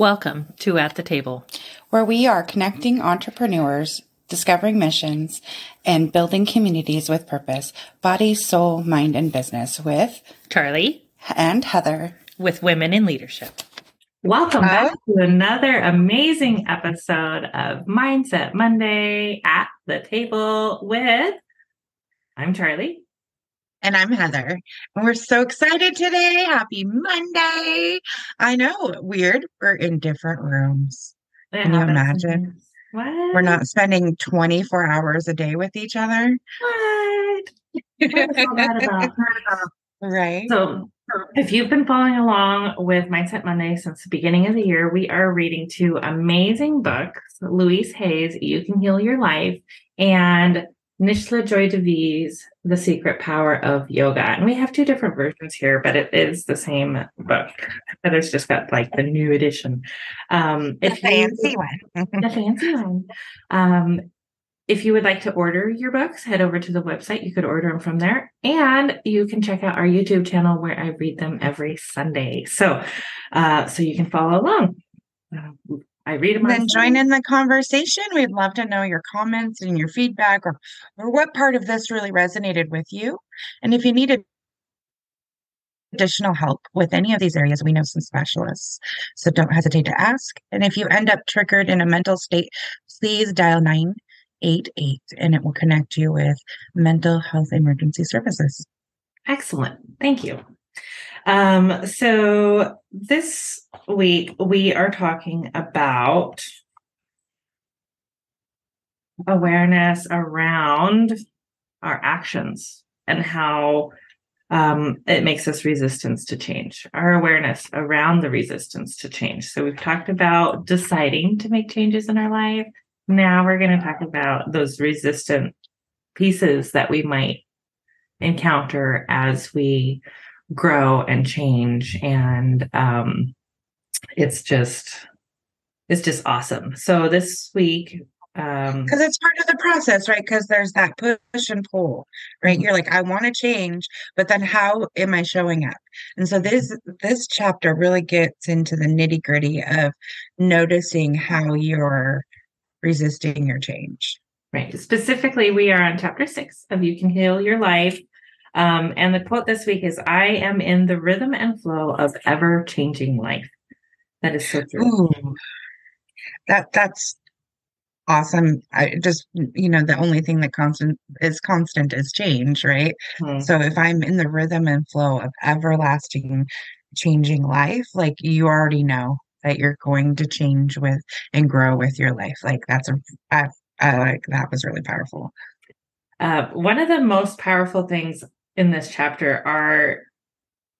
Welcome to At the Table, where we are connecting entrepreneurs, discovering missions, and building communities with purpose, body, soul, mind, and business with Charlie and Heather with Women in Leadership. Welcome back to another amazing episode of Mindset Monday at the Table with I'm Charlie. And I'm Heather. And we're so excited today. Happy Monday. I know, weird. We're in different rooms. It Can you imagine? What? We're not spending 24 hours a day with each other. What? What is all that about? right. So, if you've been following along with Mindset Monday since the beginning of the year, we are reading two amazing books Louise Hay's, You Can Heal Your Life and Nischala Joy Devi's, The Secret Power of Yoga. And we have two different versions here, but it is the same book. But it's just got like the new edition. Um, the fancy you, one. the fancy one. Um, if you would like to order your books, head over to the website. You could order them from there. And you can check out our YouTube channel where I read them every Sunday. So, uh, so you can follow along. Uh, I read them. Then join in the conversation. We'd love to know your comments and your feedback or, or what part of this really resonated with you. And if you needed additional help with any of these areas, we know some specialists. So don't hesitate to ask. And if you end up triggered in a mental state, please dial 988 and it will connect you with mental health emergency services. Excellent. Thank you. Um, so this week we are talking about awareness around our actions and how um, it makes us resistance to change, our awareness around the resistance to change. So we've talked about deciding to make changes in our life. Now we're going to talk about those resistant pieces that we might encounter as we grow and change. And um, it's just it's just awesome. So this week um because it's part of the process right? Because there's that push and pull right? Mm-hmm. you're like i want to change but then how am i showing up? And so this this chapter really gets into the nitty gritty of noticing how you're resisting your change. Right. Specifically we are on chapter six of you can heal your life um, and the quote this week is I am in the rhythm and flow of ever changing life. That is so true. Ooh, that that's awesome. I just you know the only thing that constant is constant is change, right? Mm-hmm. So if I'm in the rhythm and flow of everlasting changing life, like you already know that you're going to change with and grow with your life. Like that's a I, I like that was really powerful. Uh, one of the most powerful things in this chapter are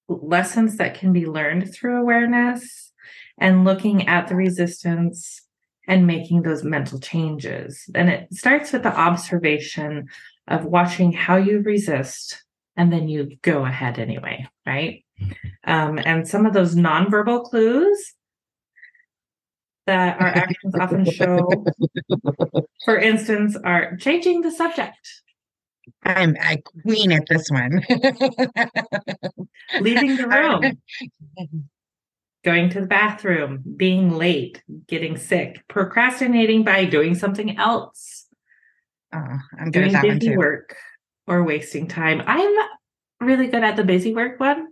lessons that can be learned through awareness and looking at the resistance and making those mental changes. And it starts with the observation of watching how you resist and then you go ahead anyway, right? Um, and some of those nonverbal clues that our actions often show, for instance, are changing the subject I'm a queen at this one. Leaving the room, going to the bathroom, being late, getting sick, procrastinating by doing something else. Oh, I'm good doing busy work or wasting time. I'm really good at the busy work one.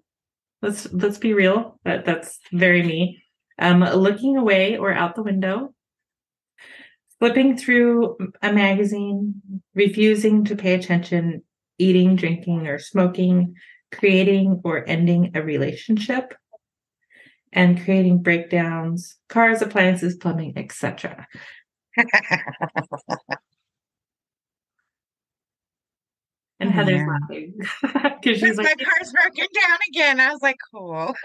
Let's let's be real. That that's very me. Um, looking away or out the window, flipping through a magazine, refusing to pay attention, eating, drinking, or smoking, creating or ending a relationship, and creating breakdowns, cars, appliances, plumbing, etc. and Heather's laughing because she's like, "My car's broken down again." I was like, "Cool."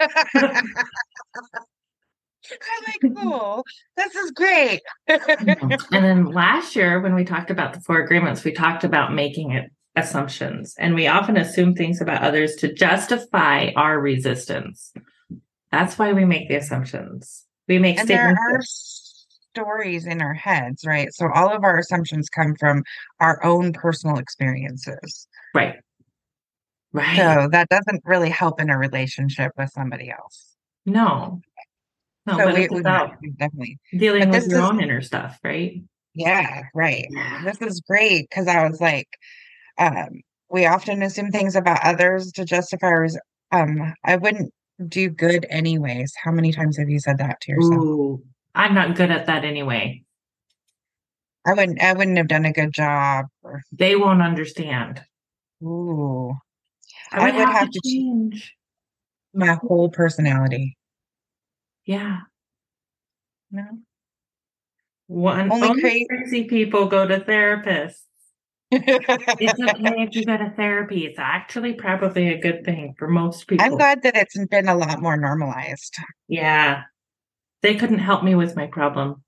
I'm like, cool. This is great. Mm-hmm. and then last year, when we talked about the four agreements, we talked about making it assumptions. And we often assume things about others to justify our resistance. That's why we make the assumptions. We make and statements. There are stories in our heads, right? So all of our assumptions come from our own personal experiences. Right. Right. So that doesn't really help in a relationship with somebody else. No, No, so but we, it's we definitely dealing but with your is- own inner stuff, right? Yeah, right. Yeah. This is great because I was like, um, we often assume things about others to justify ours. Um, I wouldn't do good anyways. How many times have you said that to yourself? Ooh, I'm not good at that anyway. I wouldn't I wouldn't have done a good job. Or, They won't understand. ooh, I I would have to ch- change. my whole personality. Yeah. No. One Only only, cra- crazy people go to therapists. It's okay if you go to therapy. It's actually probably a good thing for most people. I'm glad that it's been a lot more normalized. Yeah. They couldn't help me with my problem.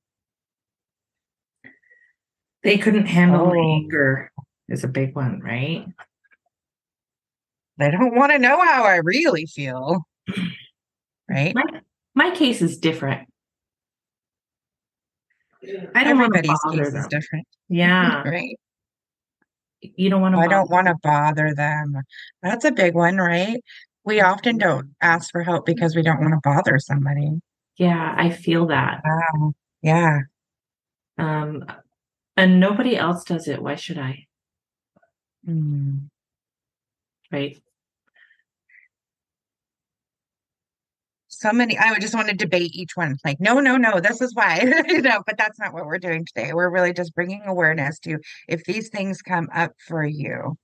They couldn't handle Oh. anger is a big one, right? They don't want to know how I really feel. Right? My my case is different. I don't want to Everybody's bother case is them. different. Yeah. Right. You don't want to I don't want to bother them. That's a big one, right? We often don't ask for help because we don't want to bother somebody. Yeah, I feel that. Wow. Yeah. Um and nobody else does it. Why should I? Mm. Right? So many, I would just want to debate each one. Like, no, no, no, this is why. you know, but that's not what we're doing today. We're really just bringing awareness to if these things come up for you,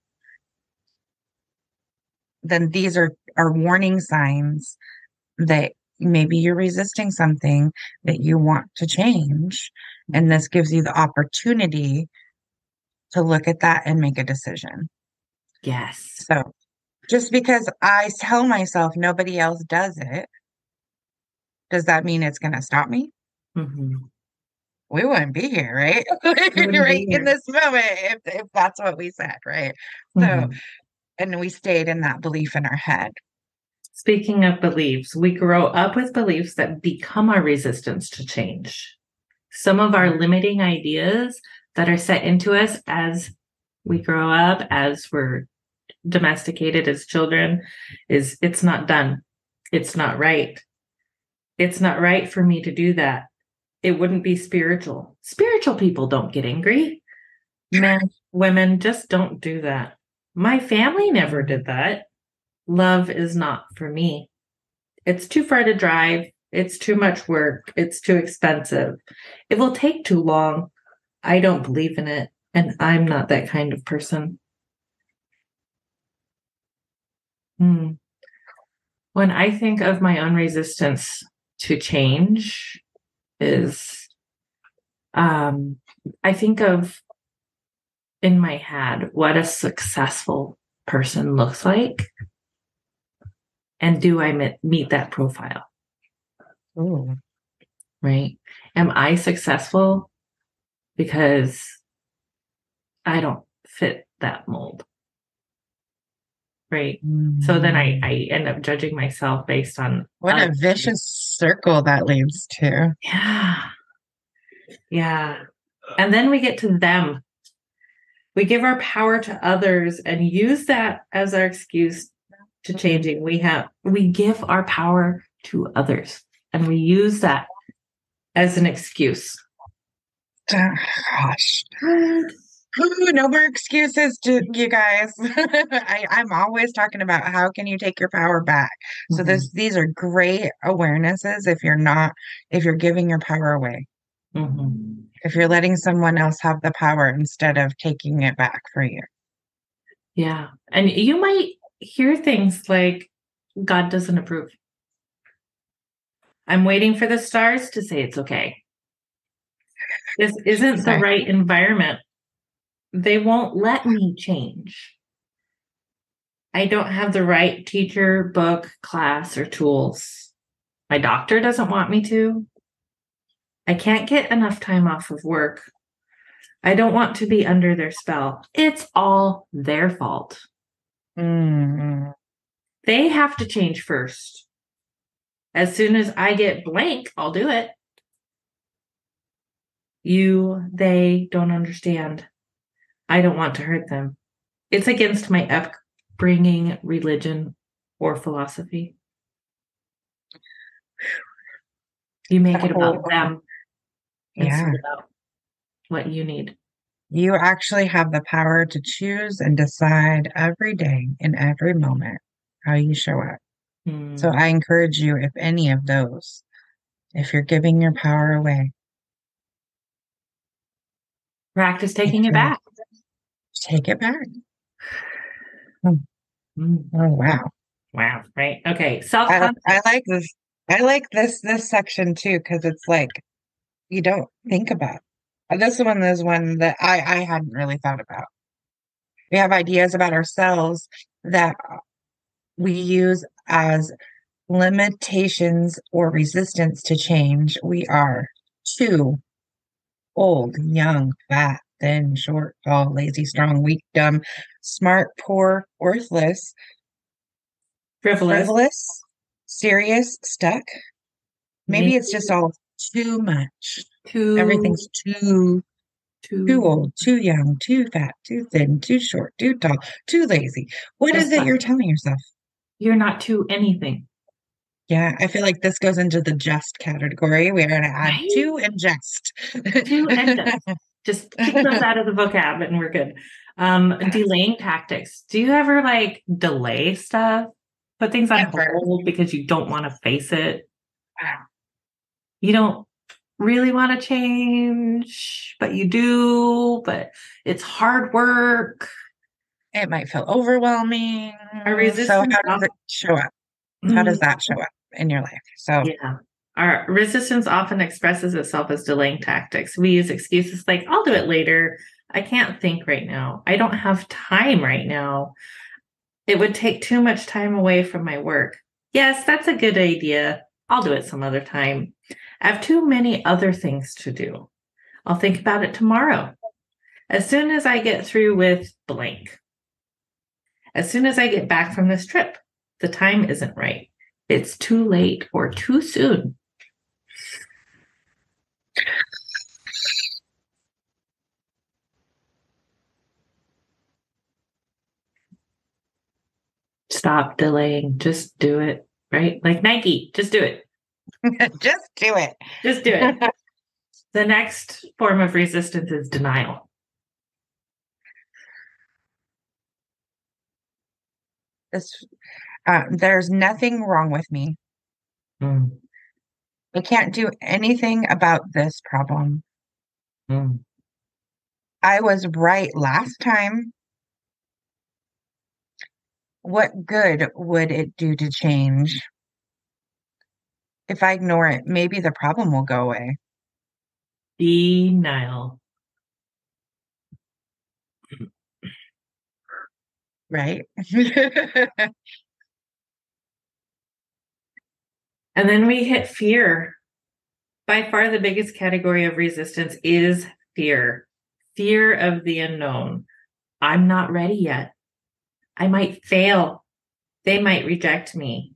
then these are, are warning signs that maybe you're resisting something that you want to change. And this gives you the opportunity to look at that and make a decision. Yes. So just because I tell myself nobody else does it, does that mean it's going to stop me? hmm We wouldn't be here, right? right here. in this moment, if, if that's what we said, right? So, and we stayed in that belief in our head. Speaking of beliefs, we grow up with beliefs that become our resistance to change. Some of our limiting ideas that are set into us as we grow up, as we're domesticated as children, is it's not done. It's not right. It's not right for me to do that. It wouldn't be spiritual. Spiritual people don't get angry. Men, women just don't do that. My family never did that love is not for me. It's too far to drive. It's too much work. It's too expensive. It will take too long. I don't believe in it. And I'm not that kind of person. Hmm. When I think of my own resistance to change, is um, I think of in my head what a successful person looks like and do I meet, meet that profile? Ooh. Right? Am I successful because I don't fit that mold? Right. So then I, mm. I end up judging myself based on What a vicious circle that leads to. Yeah. Yeah. And then we get to them. We give our power to others and use that as our excuse to mm-hmm. changing. We have we give our power to others and we use that as an excuse. Ah, gosh. Ooh, no more excuses to you guys. I, I'm always talking about how can you take your power back. So this these are great awarenesses if you're not if you're giving your power away. Mhm. If you're letting someone else have the power instead of taking it back for you. Yeah. And you might hear things like God doesn't approve. I'm waiting for the stars to say it's okay. This isn't the right environment. They won't let me change. I don't have the right teacher, book, class, or tools. My doctor doesn't want me to. I can't get enough time off of work. I don't want to be under their spell. It's all their fault. Mm. They have to change first. As soon as I get blank, I'll do it. You, they don't understand. I don't want to hurt them. It's against my upbringing, religion, or philosophy. You make it about them Yeah. about what you need. You actually have the power to choose and decide every day in every moment how you show up. Hmm. So I encourage you, if any of those, if you're giving your power away, practice taking it back. Take it back. Mm. Oh wow. Wow. Right. Okay. Self I, I like this. I like this this section too because it's like you don't think about. This one is one that I I hadn't really thought about. We have ideas about ourselves that we use as limitations or resistance to change. We are too old, young, fat, thin, short, tall, lazy, strong, weak, dumb, smart, poor, worthless, frivolous. frivolous, serious, stuck. Maybe it's just all too much. too Everything's too too, too old, too young, too fat, too thin, too short, too tall, too lazy. What is it you're telling yourself? You're not too anything. Yeah, I feel like this goes into the just category. We're going to add Right? to and just. To and just. Just keep those out of the vocab and we're good. Um, delaying tactics. Do you ever like delay stuff? Put things on Never. hold because you don't want to face it. Wow. You don't really want to change, but you do, but it's hard work. It might feel overwhelming. A So how does it show up? How does Mm, that show up in your life? So Yeah. Our resistance often expresses itself as delaying tactics. We use excuses like, I'll do it later. I can't think right now. I don't have time right now. It would take too much time away from my work. Yes, that's a good idea. I'll do it some other time. I have too many other things to do. I'll think about it tomorrow. As soon as I get through with blank. As soon as I get back from this trip, the time isn't right. It's too late or too soon. Stop delaying. Just do it. Right? Like Nike, just do it. just do it. Just do it. the next form of resistance is denial. This, uh, there's nothing wrong with me. Mm, I can't do anything about this problem. mm. I was right last time. What good would it do to change? If I ignore it, maybe the problem will go away. Denial. Right? And then we hit fear. By far, the biggest category of resistance is fear fear of the unknown. I'm not ready yet. I might fail. They might reject me.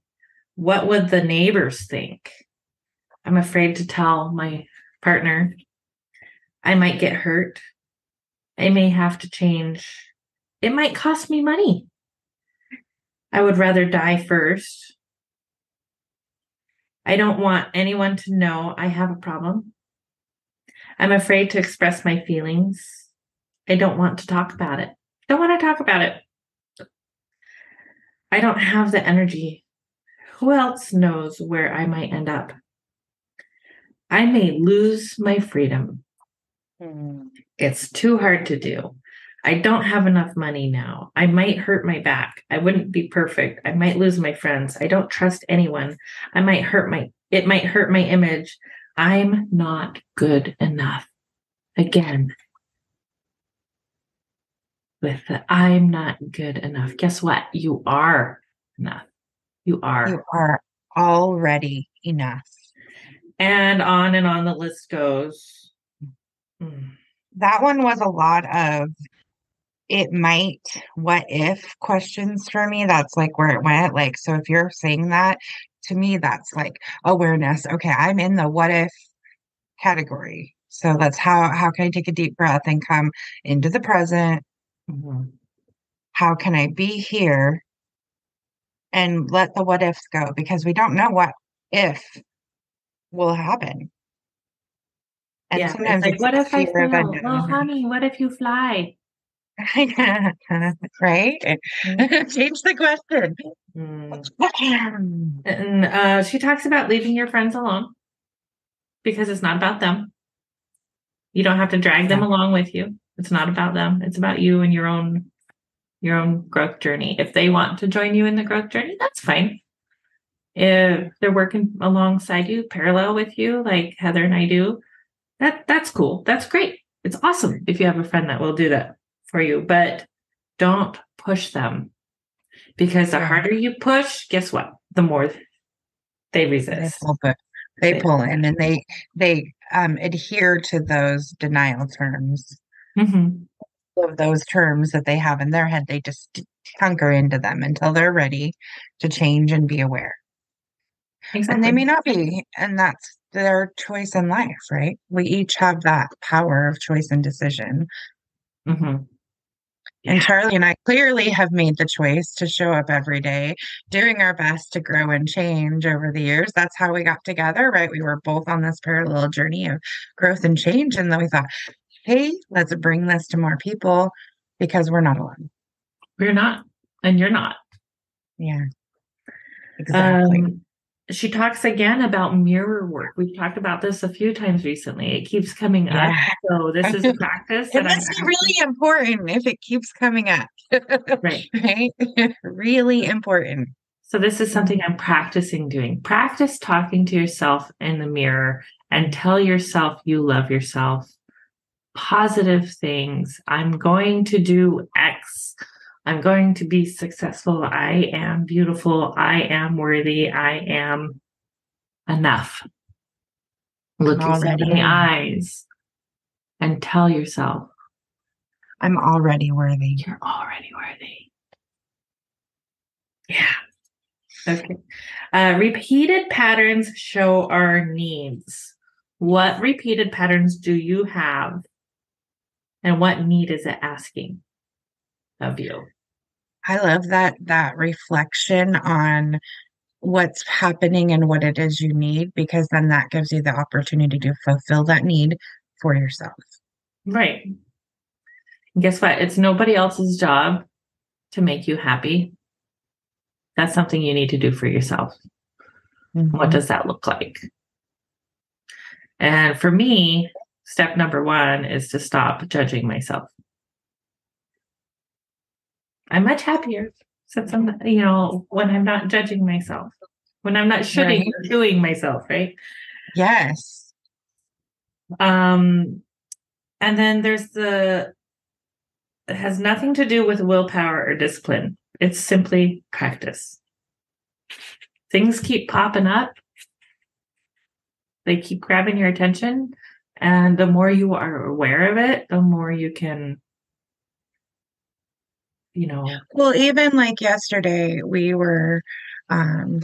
What would the neighbors think? I'm afraid to tell my partner. I might get hurt. I may have to change. It might cost me money. I would rather die first. I don't want anyone to know I have a problem. I'm afraid to express my feelings. I don't want to talk about it. Don't want to talk about it. I don't have the energy. Who else knows where I might end up? I may lose my freedom. Hmm. It's too hard to do. I don't have enough money now. I might hurt my back. I wouldn't be perfect. I might lose my friends. I don't trust anyone. I might hurt my it might hurt my image. I'm not good enough. Again. With the I'm not good enough. Guess what? You are enough. You are. You are already enough. And on and on the list goes. That one was a lot of it might, what if questions for me. That's like where it went. Like, so if you're saying that to me, that's like awareness. Okay, I'm in the what if category. So that's how how can I take a deep breath and come into the present? Mhm. How can I be here and let the what ifs go? Because we don't know what if will happen. And yeah, sometimes it's like, what if I fell? Well, honey, what if you fly? right? Mm-hmm. Change the question. Mm. And uh, she talks about leaving your friends alone because it's not about them. You don't have to drag them along with you. It's not about them. It's about you and your own your own growth journey. If they want to join you in the growth journey, that's fine. If they're working alongside you, parallel with you, like Heather and I do, that that's cool. That's great. It's awesome if you have a friend that will do that for you, but don't push them because the harder you push, guess what? The more they resist. They pull, they pull in and they they um, adhere to those denial terms. Mm-hmm. Of those terms that they have in their head, they just hunker into them until they're ready to change and be aware. Exactly. And they may not be, and that's their choice in life, right? We each have that power of choice and decision. Mm-hmm. And Charlie and I clearly have made the choice to show up every day, doing our best to grow and change over the years. That's how we got together, right? We were both on this parallel journey of growth and change. And then we thought, hey, let's bring this to more people because we're not alone. We're not, and you're not. Yeah. Exactly. Um, she talks again about mirror work. We've talked about this a few times recently. It keeps coming yeah. up. So this is a practice. it must be really important if it keeps coming up. right. right. really important. So this is something I'm practicing doing. Practice talking to yourself in the mirror and tell yourself you love yourself. Positive things. I'm going to do X. I'm going to be successful. I am beautiful. I am worthy. I am enough. Look yourself in the eyes and tell yourself, I'm already worthy. You're already worthy. Yeah. Okay. Uh, repeated patterns show our needs. What repeated patterns do you have? And what need is it asking of you? I love that that reflection on what's happening and what it is you need because then that gives you the opportunity to fulfill that need for yourself. Right. And guess what? It's nobody else's job to make you happy. That's something you need to do for yourself. Mm-hmm. What does that look like? And for me, step number one is to stop judging myself. I'm much happier since I'm, you know, when I'm not judging myself, when I'm not shooting right. or doing myself, right? Yes. Um, and then there's the, it has nothing to do with willpower or discipline. It's simply practice. Things keep popping up. They keep grabbing your attention. And the more you are aware of it, the more you can you know. Well even like yesterday we were um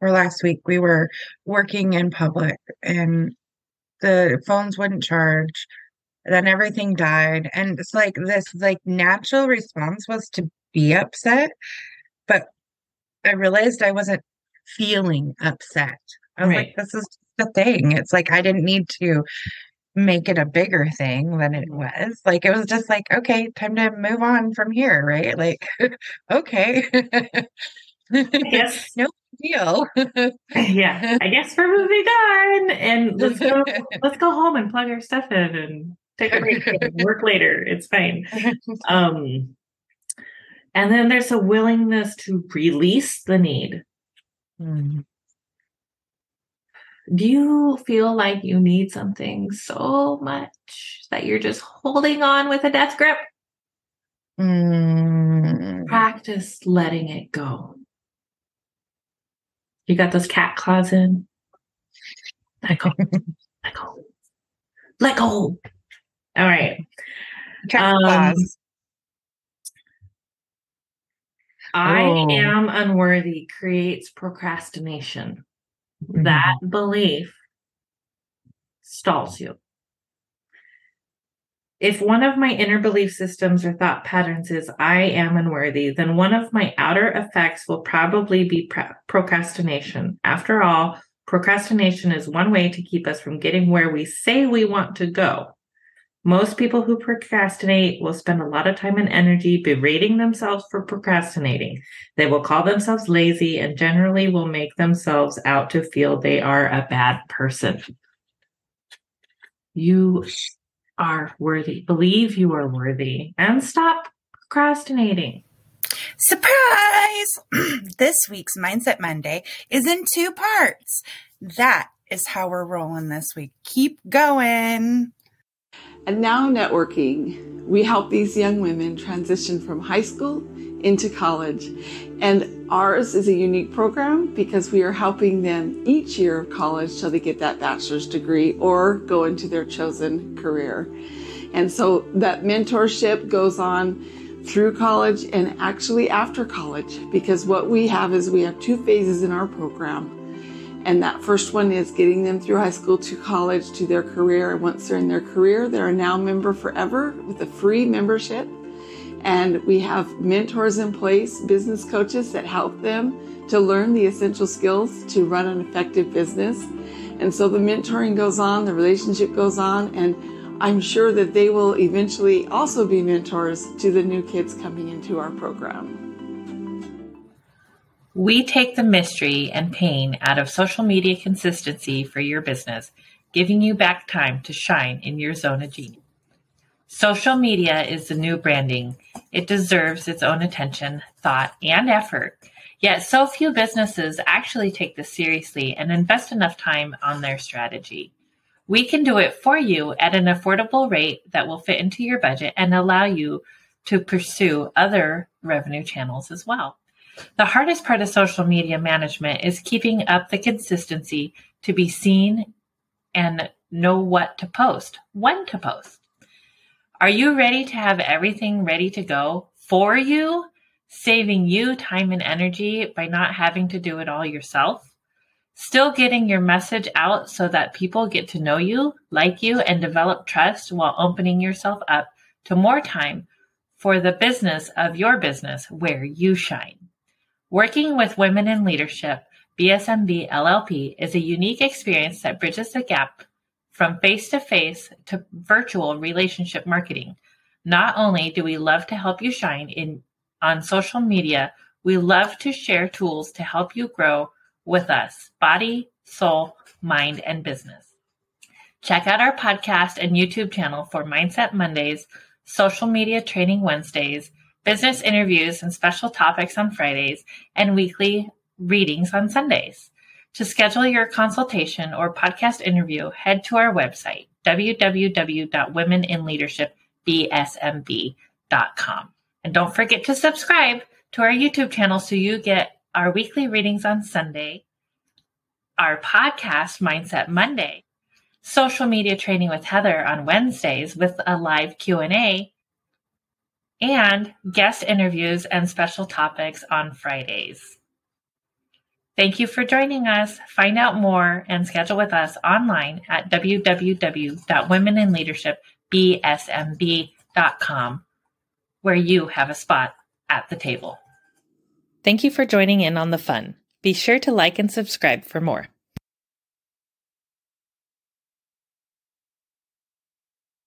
or last week we were working in public and the phones wouldn't charge then everything died and it's like this like natural response was to be upset but i realized i wasn't feeling upset. I was right. like this is the thing. It's like i didn't need to make it a bigger thing than it was. Like it was just like, okay, time to move on from here, right? Like, okay. Yes. no deal. yeah. I guess we're moving on. And let's go let's go home and plug our stuff in and take a break and work later. It's fine. Um and then there's a willingness to release the need. Mm do you feel like you need something so much that you're just holding on with a death grip? Mm. Practice letting it go. You got those cat claws in? Let go. let go. Let go. All right. Cat um, claws. I oh. am unworthy creates procrastination. Mm-hmm. That belief stalls you. If one of my inner belief systems or thought patterns is I am unworthy, then one of my outer effects will probably be procrastination. After all, Procrastination is one way to keep us from getting where we say we want to go. Most people who procrastinate will spend a lot of time and energy berating themselves for procrastinating. They will call themselves lazy and generally will make themselves out to feel they are a bad person. You are worthy. Believe you are worthy and stop procrastinating. Surprise! this week's Mindset Monday is in two parts. That is how we're rolling this week. Keep going. And now, networking. We help these young women transition from high school into college. And ours is a unique program because we are helping them each year of college till they get that bachelor's degree or go into their chosen career. And so that mentorship goes on through college and actually after college because what we have is we have two phases in our program. And that first one is getting them through high school to college to their career. And once they're in their career, they're a now member forever with a free membership. And we have mentors in place, business coaches that help them to learn the essential skills to run an effective business. And so the mentoring goes on, the relationship goes on, and I'm sure that they will eventually also be mentors to the new kids coming into our program. We take the mystery and pain out of social media consistency for your business, giving you back time to shine in your zone of genius. Social media is the new branding. It deserves its own attention, thought, and effort. Yet so few businesses actually take this seriously and invest enough time on their strategy. We can do it for you at an affordable rate that will fit into your budget and allow you to pursue other revenue channels as well. The hardest part of social media management is keeping up the consistency to be seen and know what to post, when to post. Are you ready to have everything ready to go for you, saving you time and energy by not having to do it all yourself? Still getting your message out so that people get to know you, like you, and develop trust while opening yourself up to more time for the business of your business where you shine. Working with women in leadership, BSMB LLP is a unique experience that bridges the gap from face to face to virtual relationship marketing. Not only do we love to help you shine in on social media, we love to share tools to help you grow with us body, soul, mind, and business. Check out our podcast and YouTube channel for Mindset Mondays, social media training Wednesdays, business interviews and special topics on Fridays, and weekly readings on Sundays. To schedule your consultation or podcast interview, head to our website, www.womeninleadershipbsmb.com. And don't forget to subscribe to our YouTube channel so you get our weekly readings on Sunday, our podcast, Mindset Monday, social media training with Heather on Wednesdays with a live Q&A, and guest interviews and special topics on Fridays. Thank you for joining us. Find out more and schedule with us online at www.womeninleadershipbsmb.com, where you have a spot at the table. Thank you for joining in on the fun. Be sure to like and subscribe for more.